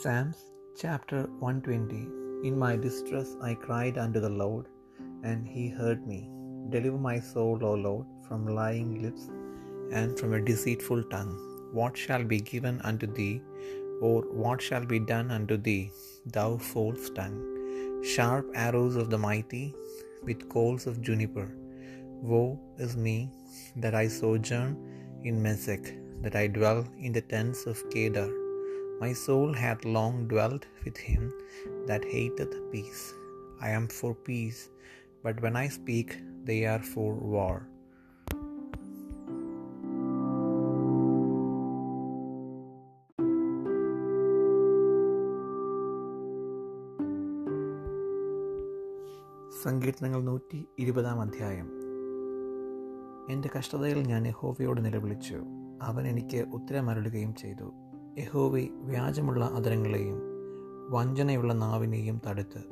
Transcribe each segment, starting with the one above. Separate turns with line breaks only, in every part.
Psalms chapter 120 In my distress I cried unto the Lord, and he heard me. Deliver my soul, O Lord, from lying lips and from a deceitful tongue. What shall be given unto thee, or what shall be done unto thee, thou false tongue? Sharp arrows of the mighty, with coals of juniper. Woe is me that I sojourn in Mesech, that I dwell in the tents of Kedar. My soul hath long dwelt with him that hateth peace. I am for peace, but when I speak, they are for war. സങ്കീർത്തനങ്ങൾ നൂറ്റി ഇരുപതാം അധ്യായം എന്റെ കഷ്ടതയിൽ ഞാൻ യഹോവയോട് നിലവിളിച്ചു അവൻ എനിക്ക് ഉത്തരമരുളുകയും ചെയ്തു യഹോവെ വ്യാജമുള്ള അതരങ്ങളെയും വഞ്ചനയുള്ള നാവിനെയും തടുത്ത്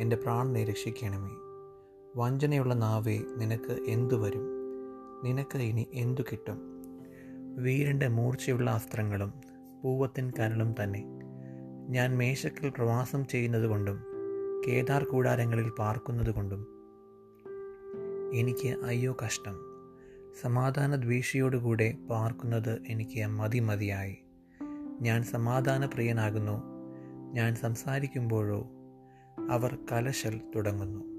എന്റെ പ്രാണനെ രക്ഷിക്കണമേ. വഞ്ചനയുള്ള നാവേ നിനക്ക് എന്തു വരും? നിനക്ക് ഇനി എന്തു കിട്ടും? വീരന്റെ മൂർച്ചയുള്ള അസ്ത്രങ്ങളും പൂവത്തിൻ കനലും തന്നെ. ഞാൻ മേശക്കിൽ പ്രവാസം ചെയ്യുന്നതുകൊണ്ടും കേദാർ കൂടാരങ്ങളിൽ പാർക്കുന്നതുകൊണ്ടും എനിക്ക് അയ്യോ കഷ്ടം. സമാധാന ദ്വേഷിയോടുകൂടെ പാർക്കുന്നത് എനിക്ക് മതി മതിയായി ഞാൻ സമാധാനപ്രിയനാകുന്നു. ഞാൻ സംസാരിക്കുമ്പോഴോ അവർ കലശൽ തുടങ്ങുന്നു.